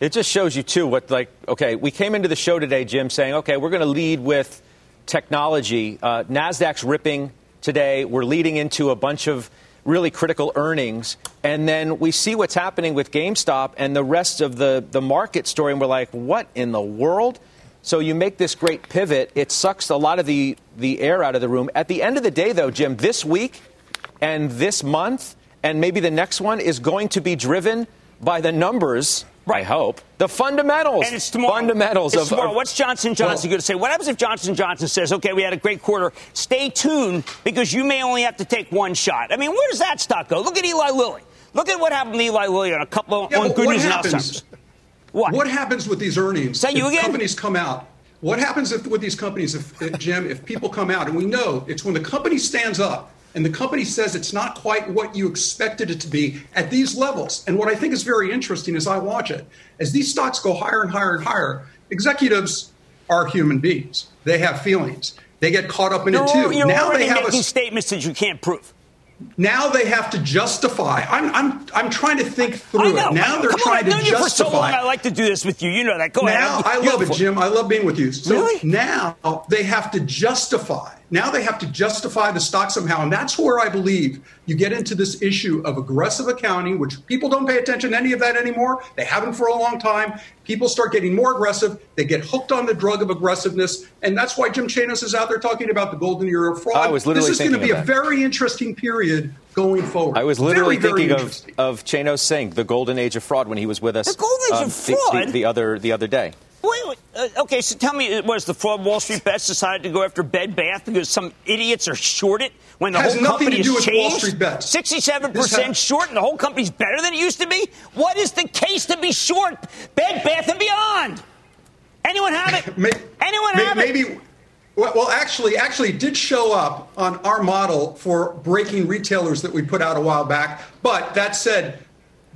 Speaker 1: It just shows you, too, what, like, okay, we came into the show today, Jim, saying, okay, we're going to lead with technology. Uh, NASDAQ's ripping today. We're leading into a bunch of really critical earnings. And then we see what's happening with GameStop and the rest of the, the market story, and we're like, what in the world? So you make this great pivot. It sucks a lot of the, the air out of the room. At the end of the day, though, Jim, this week and this month and maybe the next one is going to be driven by the numbers. Right. I hope the fundamentals.
Speaker 8: And it's tomorrow.
Speaker 1: Fundamentals
Speaker 8: it's
Speaker 1: of,
Speaker 8: tomorrow.
Speaker 1: of
Speaker 8: What's Johnson Johnson well, going to say? What happens if Johnson Johnson says, "Okay, we had a great quarter. Stay tuned because you may only have to take one shot." I mean, where does that stock go? Look at Eli Lilly. Look at what happened to Eli Lilly on a couple of
Speaker 7: yeah,
Speaker 8: on good news
Speaker 7: happens,
Speaker 8: What?
Speaker 7: What happens with these earnings?
Speaker 8: Say you again.
Speaker 7: Companies come out. What happens if, with these companies, if, Jim, if people come out, and we know it's when the company stands up and the company says it's not quite what you expected it to be at these levels. And what I think is very interesting as I watch it, as these stocks go higher and higher and higher, executives are human beings. They have feelings. They get caught up in
Speaker 8: you're,
Speaker 7: it too.
Speaker 8: You're
Speaker 7: now
Speaker 8: already
Speaker 7: they have
Speaker 8: making
Speaker 7: a,
Speaker 8: statements that you can't prove.
Speaker 7: Now they have to justify. I'm, I'm, I'm trying to think through it. Now they're
Speaker 8: Come
Speaker 7: trying
Speaker 8: on, I've
Speaker 7: to
Speaker 8: known
Speaker 7: justify.
Speaker 8: You for so long, I like to do this with you. You know that. Go
Speaker 7: now,
Speaker 8: ahead.
Speaker 7: I love it, Jim. I love being with you. So
Speaker 8: really?
Speaker 7: now they have to justify. Now they have to justify the stock somehow. And that's where I believe you get into this issue of aggressive accounting, which people don't pay attention to any of that anymore. They haven't for a long time. People start getting more aggressive. They get hooked on the drug of aggressiveness. And that's why Jim Chanos is out there talking about the golden era of fraud.
Speaker 1: I was literally
Speaker 7: this is going to be a very interesting period going forward.
Speaker 1: I was literally
Speaker 7: very,
Speaker 1: thinking
Speaker 7: very
Speaker 1: of, of Chanos saying the golden age of fraud when he was with us
Speaker 8: The golden age
Speaker 1: um,
Speaker 8: of fraud?
Speaker 1: The, the, the, other, the other day.
Speaker 8: Wait, wait. Uh, okay, so tell me, was the fraud Wall Street bets decided to go after Bed Bath because some idiots are shorted when the
Speaker 7: Has
Speaker 8: whole
Speaker 7: nothing
Speaker 8: company
Speaker 7: to do
Speaker 8: has
Speaker 7: with Wall
Speaker 8: changed?
Speaker 7: Street bets.
Speaker 8: Sixty-seven
Speaker 7: This
Speaker 8: percent
Speaker 7: ha-
Speaker 8: short, and the whole company's better than it used to be. What is the case to be short Bed Bath and Beyond? Anyone have it?
Speaker 7: May-
Speaker 8: Anyone have it?
Speaker 7: maybe, Well, well, actually, actually, it did show up on our model for breaking retailers that we put out a while back. But that said,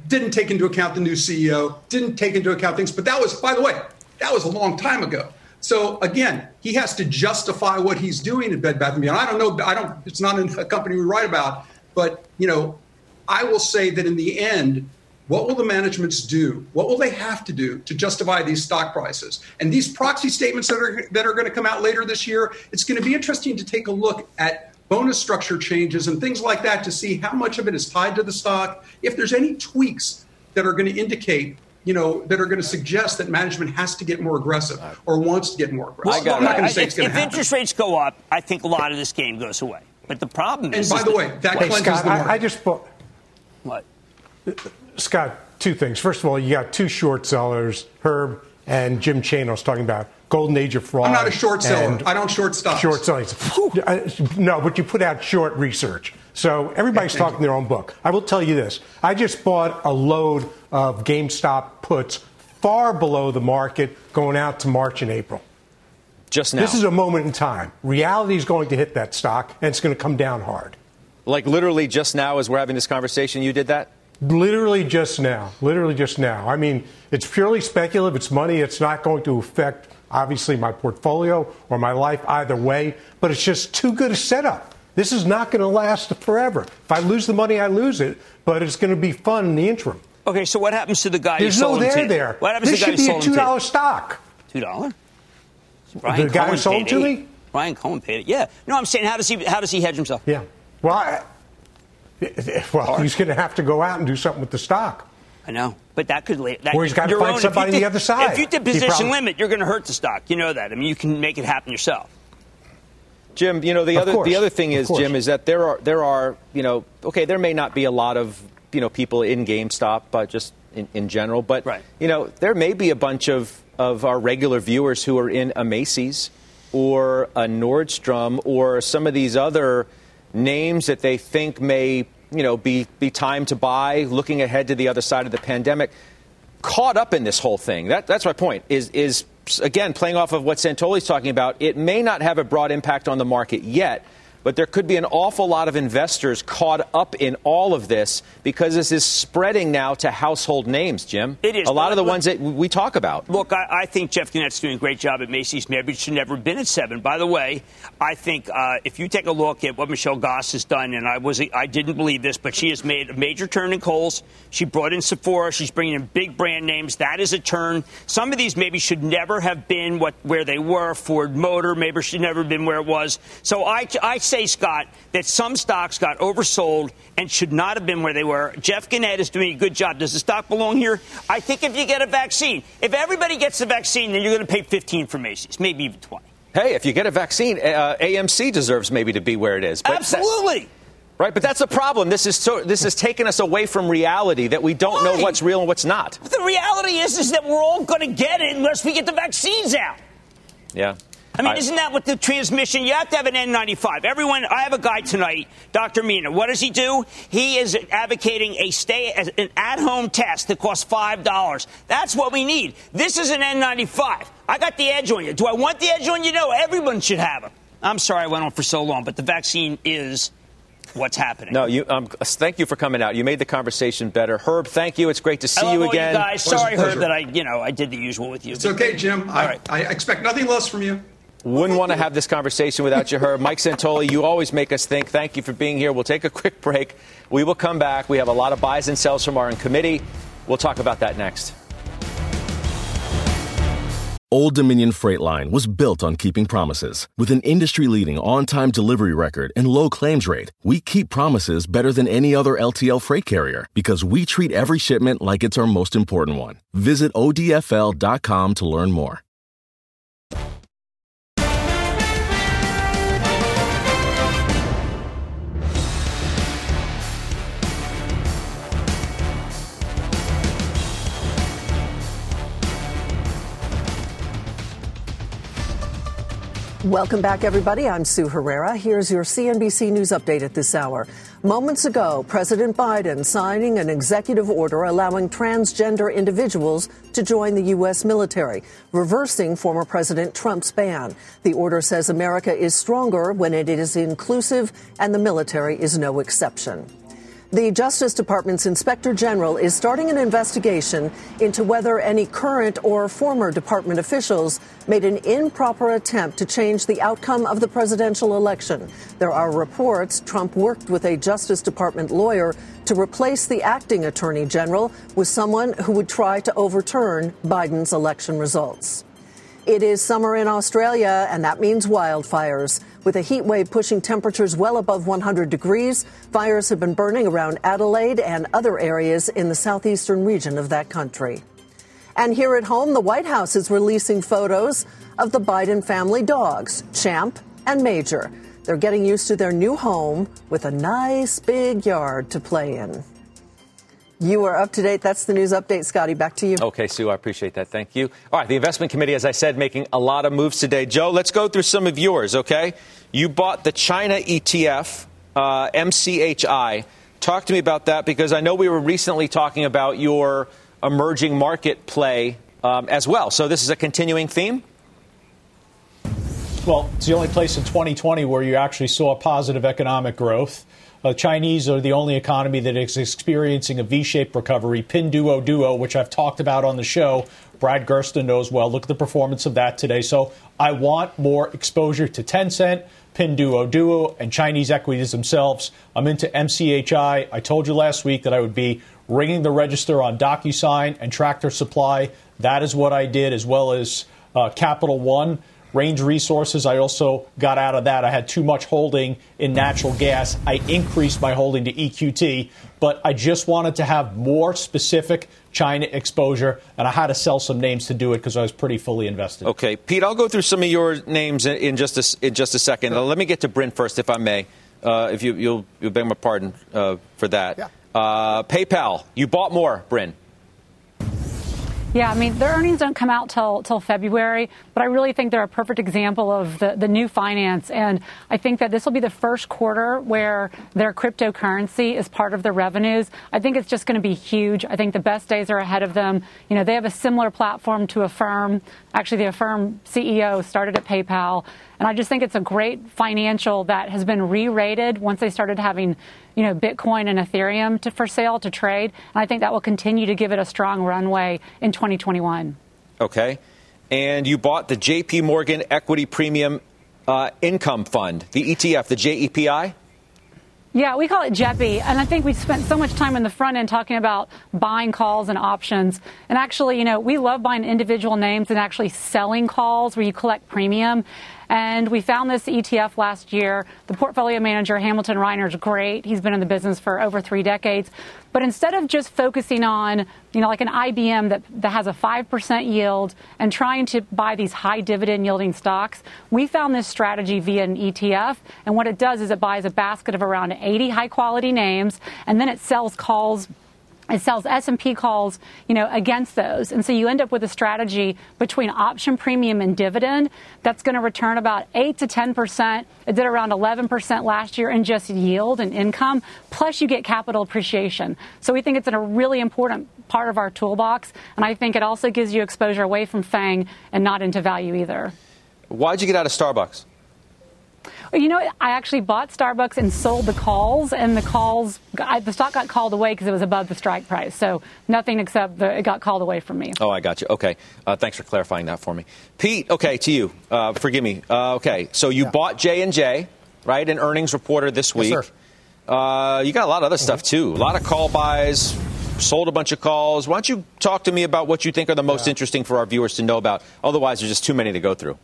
Speaker 7: didn't take into account the new CEO, didn't take into account things. But that was, by the way, that was a long time ago. So again, he has to justify what he's doing at Bed Bath and Beyond. I don't know. I don't. It's not a company we write about. But you know, I will say that in the end, what will the managements do? What will they have to do to justify these stock prices? And these proxy statements that are that are going to come out later this year, it's going to be interesting to take a look at bonus structure changes and things like that to see how much of it is tied to the stock. If there's any tweaks that are going to indicate you know, that are going to suggest that management has to get more aggressive or wants to get more aggressive.
Speaker 8: Well,
Speaker 7: I'm not going to say
Speaker 8: if,
Speaker 7: it's going to happen.
Speaker 8: interest rates go up, I think a lot of this game goes away. But the problem
Speaker 7: And
Speaker 8: is,
Speaker 7: by
Speaker 8: is
Speaker 7: the way, that
Speaker 2: Hey,
Speaker 7: cleanses
Speaker 2: Scott,
Speaker 7: the market.
Speaker 2: I, I just bought.
Speaker 8: what?
Speaker 2: Scott, two things. First of all, you got two short sellers, Herb and Jim Chanos, talking about golden age of fraud.
Speaker 7: I'm not a short seller. I don't short stocks.
Speaker 2: Short sellers. No, but you put out short research. So everybody's
Speaker 7: Okay, thank
Speaker 2: talking their own book. I will tell you this. I just bought a load of GameStop puts far below the market going out to March and April.
Speaker 1: Just now.
Speaker 2: This is a moment in time. Reality is going to hit that stock, and it's going to come down hard.
Speaker 1: like literally just now as we're having this conversation, you did that?
Speaker 2: Literally just now. Literally just now. I mean, it's purely speculative. It's money. It's not going to affect, obviously, my portfolio or my life either way, but it's just too good a setup. This is not going to last forever. If I lose the money, I lose it, but it's going to be fun in the interim.
Speaker 8: Okay, so what happens to the guy
Speaker 2: There's
Speaker 8: who
Speaker 2: no there
Speaker 8: to?
Speaker 2: there.
Speaker 8: What happens
Speaker 2: this
Speaker 8: to the guy
Speaker 2: should be a $2
Speaker 8: to?
Speaker 2: stock.
Speaker 8: Two dollar.
Speaker 2: The guy who sold to me?
Speaker 8: Ryan Cohen paid it. Yeah. No, I'm saying how does he how does he hedge himself?
Speaker 2: Yeah. Well, I, well, he's going to have to go out and do something with the stock.
Speaker 8: I know, but that could la- that,
Speaker 2: Or he's gotta
Speaker 8: your
Speaker 2: find
Speaker 8: own-
Speaker 2: somebody
Speaker 8: you
Speaker 2: on the other side.
Speaker 8: If you did position
Speaker 2: probably-
Speaker 8: limit, you're going to hurt the stock. You know that. I mean, you can make it happen yourself.
Speaker 1: Jim, you know the
Speaker 2: Of
Speaker 1: other
Speaker 2: course.
Speaker 1: the other thing is. Jim is that there are there are you know okay there may not be a lot of you know people in GameStop but just in, in general. But
Speaker 8: Right.
Speaker 1: you know, there may be a bunch of of our regular viewers who are in a Macy's or a Nordstrom or some of these other names that they think may you know be be time to buy, looking ahead to the other side of the pandemic caught up in this whole thing. That, that's my point. Is is again playing off of what Santoli's talking about. It may not have a broad impact on the market yet, but there could be an awful lot of investors caught up in all of this because this is spreading now to household names. Jim,
Speaker 8: It is,
Speaker 1: a lot of the
Speaker 8: look-
Speaker 1: ones that we talk about.
Speaker 8: Look, I, I think Jeff Gennette's doing a great job at Macy's. Maybe it should never have been at seven. By the way, I think uh, if you take a look at what Michelle Gass has done, and I was I didn't believe this, but she has made a major turn in Kohl's. She brought in Sephora. She's bringing in big brand names. That is a turn. Some of these maybe should never have been what where they were. Ford Motor maybe should never have been where it was. So I, I say, Scott, that some stocks got oversold and should not have been where they were. Jeff Gennette is doing a good job. Does the stock belong here? I think if you get a vaccine, if everybody gets the vaccine, then you're going to pay 15 for Macy's, maybe even 20.
Speaker 1: Hey, if you get a vaccine, uh, AMC deserves maybe to be where it is. But
Speaker 8: Absolutely.
Speaker 1: right, but that's the problem. This is so. This has taken us away from reality that we don't know what's real and what's not.
Speaker 8: But the reality is, is that we're all going to get it unless we get the vaccines out.
Speaker 1: Yeah.
Speaker 8: I mean,
Speaker 1: I-
Speaker 8: isn't that what the transmission? You have to have an N95. Everyone, I have a guy tonight, Dr. Mina. What does he do? He is advocating a stay, an at-home test that costs five dollars. That's what we need. This is an N95. I got the edge on you. Do I want the edge on you? No. Everyone should have it. I'm sorry I went on for so long, but the vaccine is what's happening.
Speaker 1: No, you. Um, thank you for coming out. You made the conversation better. Herb, thank you. It's great to see
Speaker 8: I love
Speaker 1: you
Speaker 8: all
Speaker 1: again.
Speaker 8: you guys. Sorry, Herb,
Speaker 7: pleasure.
Speaker 8: that I, you know, I did the usual with you.
Speaker 7: It's okay, Jim. I,
Speaker 8: right.
Speaker 7: I expect nothing less from you.
Speaker 1: Wouldn't want to have this conversation without you, Herb. Mike Santoli, you always make us think. Thank you for being here. We'll take a quick break. We will come back. We have a lot of buys and sells from our in committee. We'll talk about that next.
Speaker 9: Old Dominion Freight Line was built on keeping promises. With an industry leading on time delivery record and low claims rate, we keep promises better than any other LTL freight carrier because we treat every shipment like it's our most important one. Visit ODFL.com to learn more.
Speaker 10: Welcome back, everybody. I'm Sue Herrera. Here's your CNBC News update at this hour. Moments ago, President Biden signing an executive order allowing transgender individuals to join the U.S. military, reversing former President Trump's ban. The order says America is stronger when it is inclusive, and the military is no exception. The Justice Department's Inspector General is starting an investigation into whether any current or former department officials made an improper attempt to change the outcome of the presidential election. There are reports Trump worked with a Justice Department lawyer to replace the acting attorney general with someone who would try to overturn Biden's election results. It is summer in Australia, and that means wildfires. With a heat wave pushing temperatures well above 100 degrees, fires have been burning around Adelaide and other areas in the southeastern region of that country. And here at home, the White House is releasing photos of the Biden family dogs, Champ and Major. They're getting used to their new home with a nice big yard to play in. You are up to date. That's the news update, Scotty. Back to you.
Speaker 1: Okay, Sue, I appreciate that. Thank you. All right, the investment committee, as I said, making a lot of moves today. Joe, let's go through some of yours, okay? You bought the China ETF, uh, MCHI. Talk to me about that because I know we were recently talking about your emerging market play um, as well. So this is a continuing theme?
Speaker 5: Well, it's the only place in 2020 where you actually saw positive economic growth. Uh, Chinese are the only economy that is experiencing a V-shaped recovery. Pinduoduo, which I've talked about on the show, Brad Gerstner knows well. Look at the performance of that today. So I want more exposure to Tencent, Pinduoduo, and Chinese equities themselves. I'm into MCHI. I told you last week that I would be ringing the register on DocuSign and Tractor Supply. That is what I did, as well as uh, Capital One. Range Resources, I also got out of that. I had too much holding in natural gas. I increased my holding to EQT, but I just wanted to have more specific China exposure, and I had to sell some names to do it because I was pretty fully invested.
Speaker 1: Okay, Pete, I'll go through some of your names in, in just a, in just a second. Uh, let me get to Bryn first, if I may. Uh, if you, you'll, you'll beg my pardon uh, for that.
Speaker 3: Yeah.
Speaker 1: Uh, PayPal, you bought more, Bryn.
Speaker 4: Yeah, I mean, their earnings don't come out till till February, but I really think they're a perfect example of the, the new finance. And I think that this will be the first quarter where their cryptocurrency is part of their revenues. I think it's just going to be huge. I think the best days are ahead of them. You know, they have a similar platform to Affirm. Actually, the Affirm CEO started at PayPal. And I just think it's a great financial that has been re-rated once they started having, you know, Bitcoin and Ethereum to, for sale to trade. And I think that will continue to give it a strong runway in 2021.
Speaker 1: Okay. And you bought the JP Morgan Equity Premium uh, Income Fund, the ETF, the JEPI?
Speaker 4: Yeah, we call it JEPI. And I think we spent so much time in the front end talking about buying calls and options. And actually, you know, we love buying individual names and actually selling calls where you collect premium. And we found this ETF last year. The portfolio manager, Hamilton Reiner, is great. He's been in the business for over three decades. But instead of just focusing on, you know, like an IBM that, that has a 5% yield and trying to buy these high dividend yielding stocks, we found this strategy via an ETF. And what it does is it buys a basket of around 80 high quality names and then it sells calls it sells S&P calls, you know, against those. And so you end up with a strategy between option premium and dividend that's going to return about 8 to 10%. It did around 11% last year in just yield and income, plus you get capital appreciation. So we think it's a really important part of our toolbox, and I think it also gives you exposure away from FANG and not into value either.
Speaker 1: Why'd you get out of Starbucks?
Speaker 4: You know, I actually bought Starbucks and sold the calls, and the calls, I, the stock got called away because it was above the strike price. So nothing except the, it got called away from me.
Speaker 1: Oh, I got you. Okay. Uh, thanks for clarifying that for me. Pete, okay, to you. Uh, forgive me. Uh, okay, so you yeah. bought J&J, right, an earnings reporter this week.
Speaker 3: Yes,
Speaker 1: uh, you got a lot of other stuff, too. A lot of call buys, sold a bunch of calls. Why don't you talk to me about what you think are the most yeah. interesting for our viewers to know about? Otherwise, there's just too many to go through.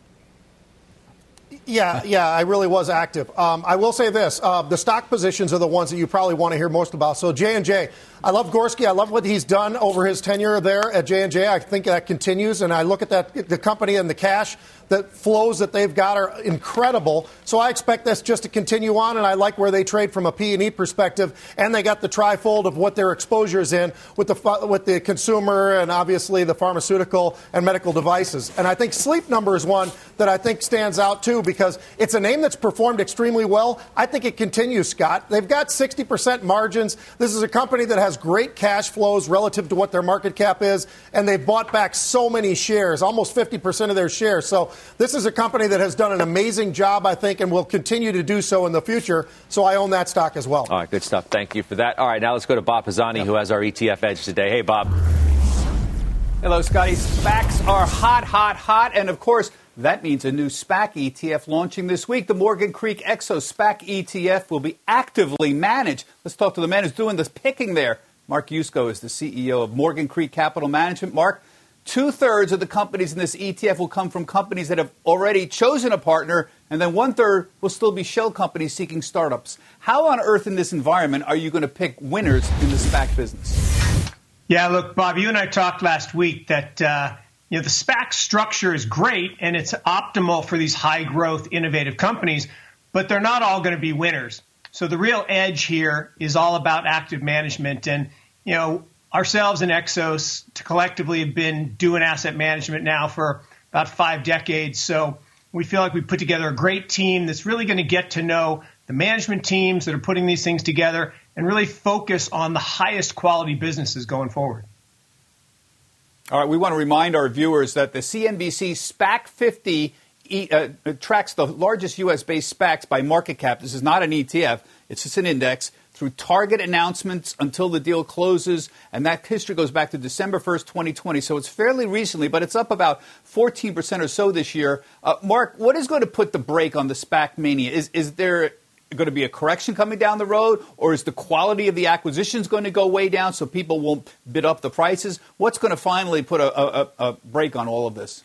Speaker 3: Yeah, yeah, I really was active. Um, I will say this: uh, the stock positions are the ones that you probably want to hear most about. So J and J, I love Gorsky. I love what he's done over his tenure there at J and J. I think that continues, and I look at that the company and the cash that flows that they've got are incredible. So I expect this just to continue on, and I like where they trade from a P&E perspective, and they got the trifold of what their exposure is in with the with the consumer and obviously the pharmaceutical and medical devices. And I think Sleep Number is one that I think stands out too because it's a name that's performed extremely well. I think it continues, Scott. They've got 60% margins. This is a company that has great cash flows relative to what their market cap is, and they've bought back so many shares, almost 50% of their shares. So this is a company that has done an amazing job, I think, and will continue to do so in the future. So I own that stock as well.
Speaker 1: All right, good stuff. Thank you for that. All right, now let's go to Bob Pisani, yep. who has our ETF edge today. Hey, Bob.
Speaker 11: Hello, Scotty. SPACs are hot, hot, hot. And of course, that means a new SPAC ETF launching this week. The Morgan Creek Exo SPAC ETF will be actively managed. Let's talk to the man who's doing this picking there. Mark Yusko is the CEO of Morgan Creek Capital Management. Mark, Two thirds of the companies in this ETF will come from companies that have already chosen a partner, and then one third will still be shell companies seeking startups. How on earth in this environment are you going to pick winners in the SPAC business?
Speaker 12: Yeah, look, Bob, you and I talked last week that uh, you know the SPAC structure is great and it's optimal for these high growth, innovative companies, but they're not all going to be winners. So the real edge here is all about active management, and you know ourselves and Exos to collectively have been doing asset management now for about five decades. So we feel like we put together a great team that's really going to get to know the management teams that are putting these things together and really focus on the highest quality businesses going forward.
Speaker 11: All right, we want to remind our viewers that the CNBC SPAC 50 uh, tracks the largest U.S. based SPACs by market cap. This is not an ETF, it's just an index through target announcements until the deal closes. And that history goes back to December 1st, 2020. So it's fairly recently, but it's up about 14% or so this year. Uh, Mark, what is going to put the brake on the SPAC mania? Is, is there going to be a correction coming down the road, or is the quality of the acquisitions going to go way down so people won't bid up the prices? What's going to finally put a, a, a brake on all of this?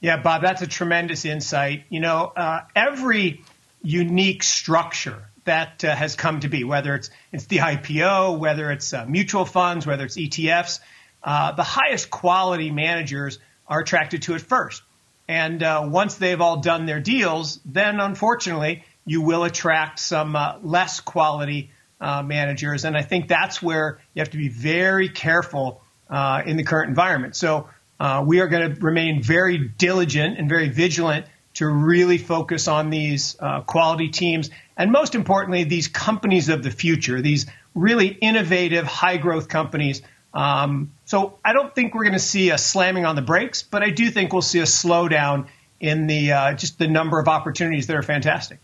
Speaker 12: Yeah, Bob, that's a tremendous insight. You know, uh, every unique structure that uh, has come to be, whether it's it's the IPO, whether it's uh, mutual funds, whether it's ETFs. Uh, the highest quality managers are attracted to it first, and uh, once they've all done their deals, then unfortunately you will attract some uh, less quality uh, managers, and I think that's where you have to be very careful uh, in the current environment. So uh, we are going to remain very diligent and very vigilant to really focus on these uh, quality teams and most importantly, these companies of the future, these really innovative, high growth companies. Um, so I don't think we're going to see a slamming on the brakes, but I do think we'll see a slowdown in the uh, just the number of opportunities that are fantastic.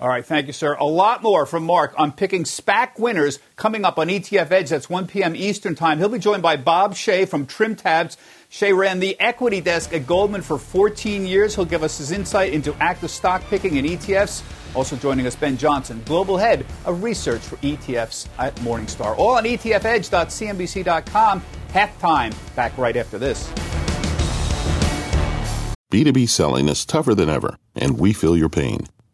Speaker 11: All right, thank you, sir. A lot more from Mark on picking SPAC winners coming up on ETF Edge. That's 1 p.m. Eastern Time. He'll be joined by Bob Shea from TrimTabs. Shea ran the equity desk at Goldman for 14 years. He'll give us his insight into active stock picking and ETFs. Also joining us, Ben Johnson, Global Head of Research for ETFs at Morningstar. All on etfedge.cnbc.com. Halftime. Back right after this.
Speaker 13: B2B selling is tougher than ever, and we feel your pain.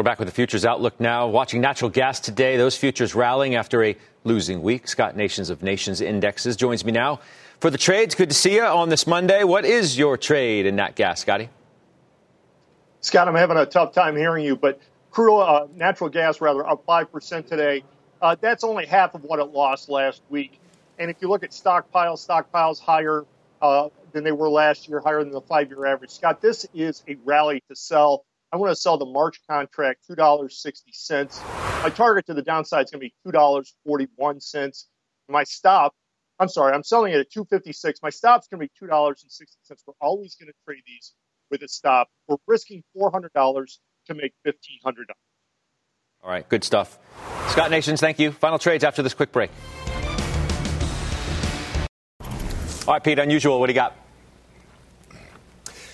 Speaker 1: We're back with the futures outlook now. Watching natural gas today, those futures rallying after a losing week. Scott Nations of Nations Indexes joins me now for the trades. Good to see you on this Monday. What is your trade in nat gas, Scotty?
Speaker 14: Scott, I'm having a tough time hearing you, but crude uh, natural gas rather up five percent today. Uh, that's only half of what it lost last week. And if you look at stockpiles, stockpiles higher uh, than they were last year, higher than the five-year average. Scott, this is a rally to sell. I want to sell the March contract $2.60. My target to the downside is going to be $2.41. My stop, I'm sorry, I'm selling it at 256. My stop's going to be $2.60. We're always going to trade these with a stop. We're risking $400 to make $1,500.
Speaker 1: All right, good stuff. Scott Nations, thank you. Final trades after this quick break. All right, Pete, unusual. What do you got?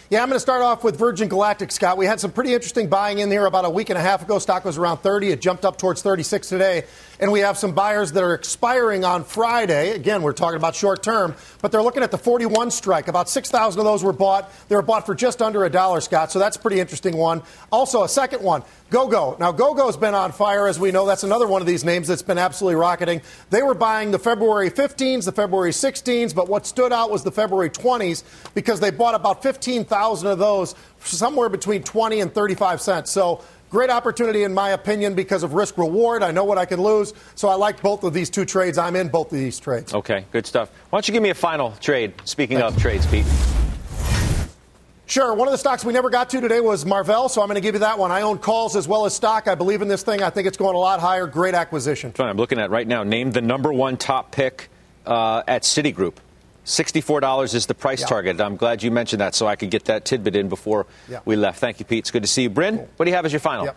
Speaker 3: Yeah, I'm going to start off with Virgin Galactic, Scott. We had some pretty interesting buying in here about a week and a half ago. Stock was around 30. It jumped up towards 36 today. And we have some buyers that are expiring on Friday. Again, we're talking about short term, but they're looking at the 41 strike. About 6,000 of those were bought. They were bought for just under a dollar, Scott. So that's a pretty interesting one. Also, a second one, GoGo. Now, GoGo's been on fire, as we know. That's another one of these names that's been absolutely rocketing. They were buying the February 15s, the February 16s, but what stood out was the February 20s because they bought about 15,000 of those somewhere between 20 and 35 cents. So Great opportunity, in my opinion, because of risk reward. I know what I can lose. So I like both of these two trades. I'm in both of these trades.
Speaker 1: Okay, good stuff. Why don't you give me a final trade? Speaking Thanks. of trades, Pete.
Speaker 3: Sure. One of the stocks we never got to today was Marvell, so I'm going to give you that one. I own calls as well as stock. I believe in this thing. I think it's going a lot higher. Great acquisition.
Speaker 1: I'm looking at right now. Name the number one top pick uh, at Citigroup. $64 is the price yeah. target. I'm glad you mentioned that so I could get that tidbit in before yeah. we left. Thank you, Pete. It's good to see you. Bryn, cool. what do you have as your final?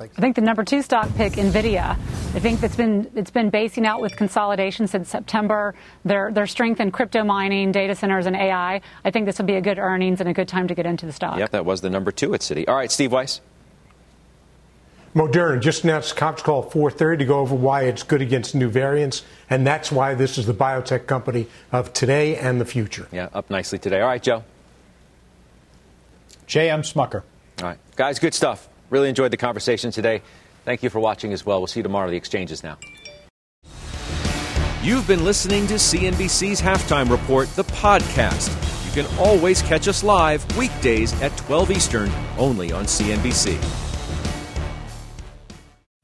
Speaker 4: I think the number two stock pick, Nvidia. I think it's been it's been basing out with consolidation since September. Their their strength in crypto mining, data centers, and AI. I think this will be a good earnings and a good time to get into the stock.
Speaker 1: Yep, that was the number two at Citi. All right, Steve Weiss.
Speaker 2: Moderna just announced a conference call at 4:30 to go over why it's good against new variants, and that's why this is the biotech company of today and the future.
Speaker 1: Yeah, up nicely today. All right, Joe.
Speaker 5: J.M. Smucker.
Speaker 1: All right, guys, good stuff. Really enjoyed the conversation today. Thank you for watching as well. We'll see you tomorrow. The exchanges now.
Speaker 15: You've been listening to CNBC's Halftime Report, the podcast. You can always catch us live weekdays at 12 Eastern, only on CNBC.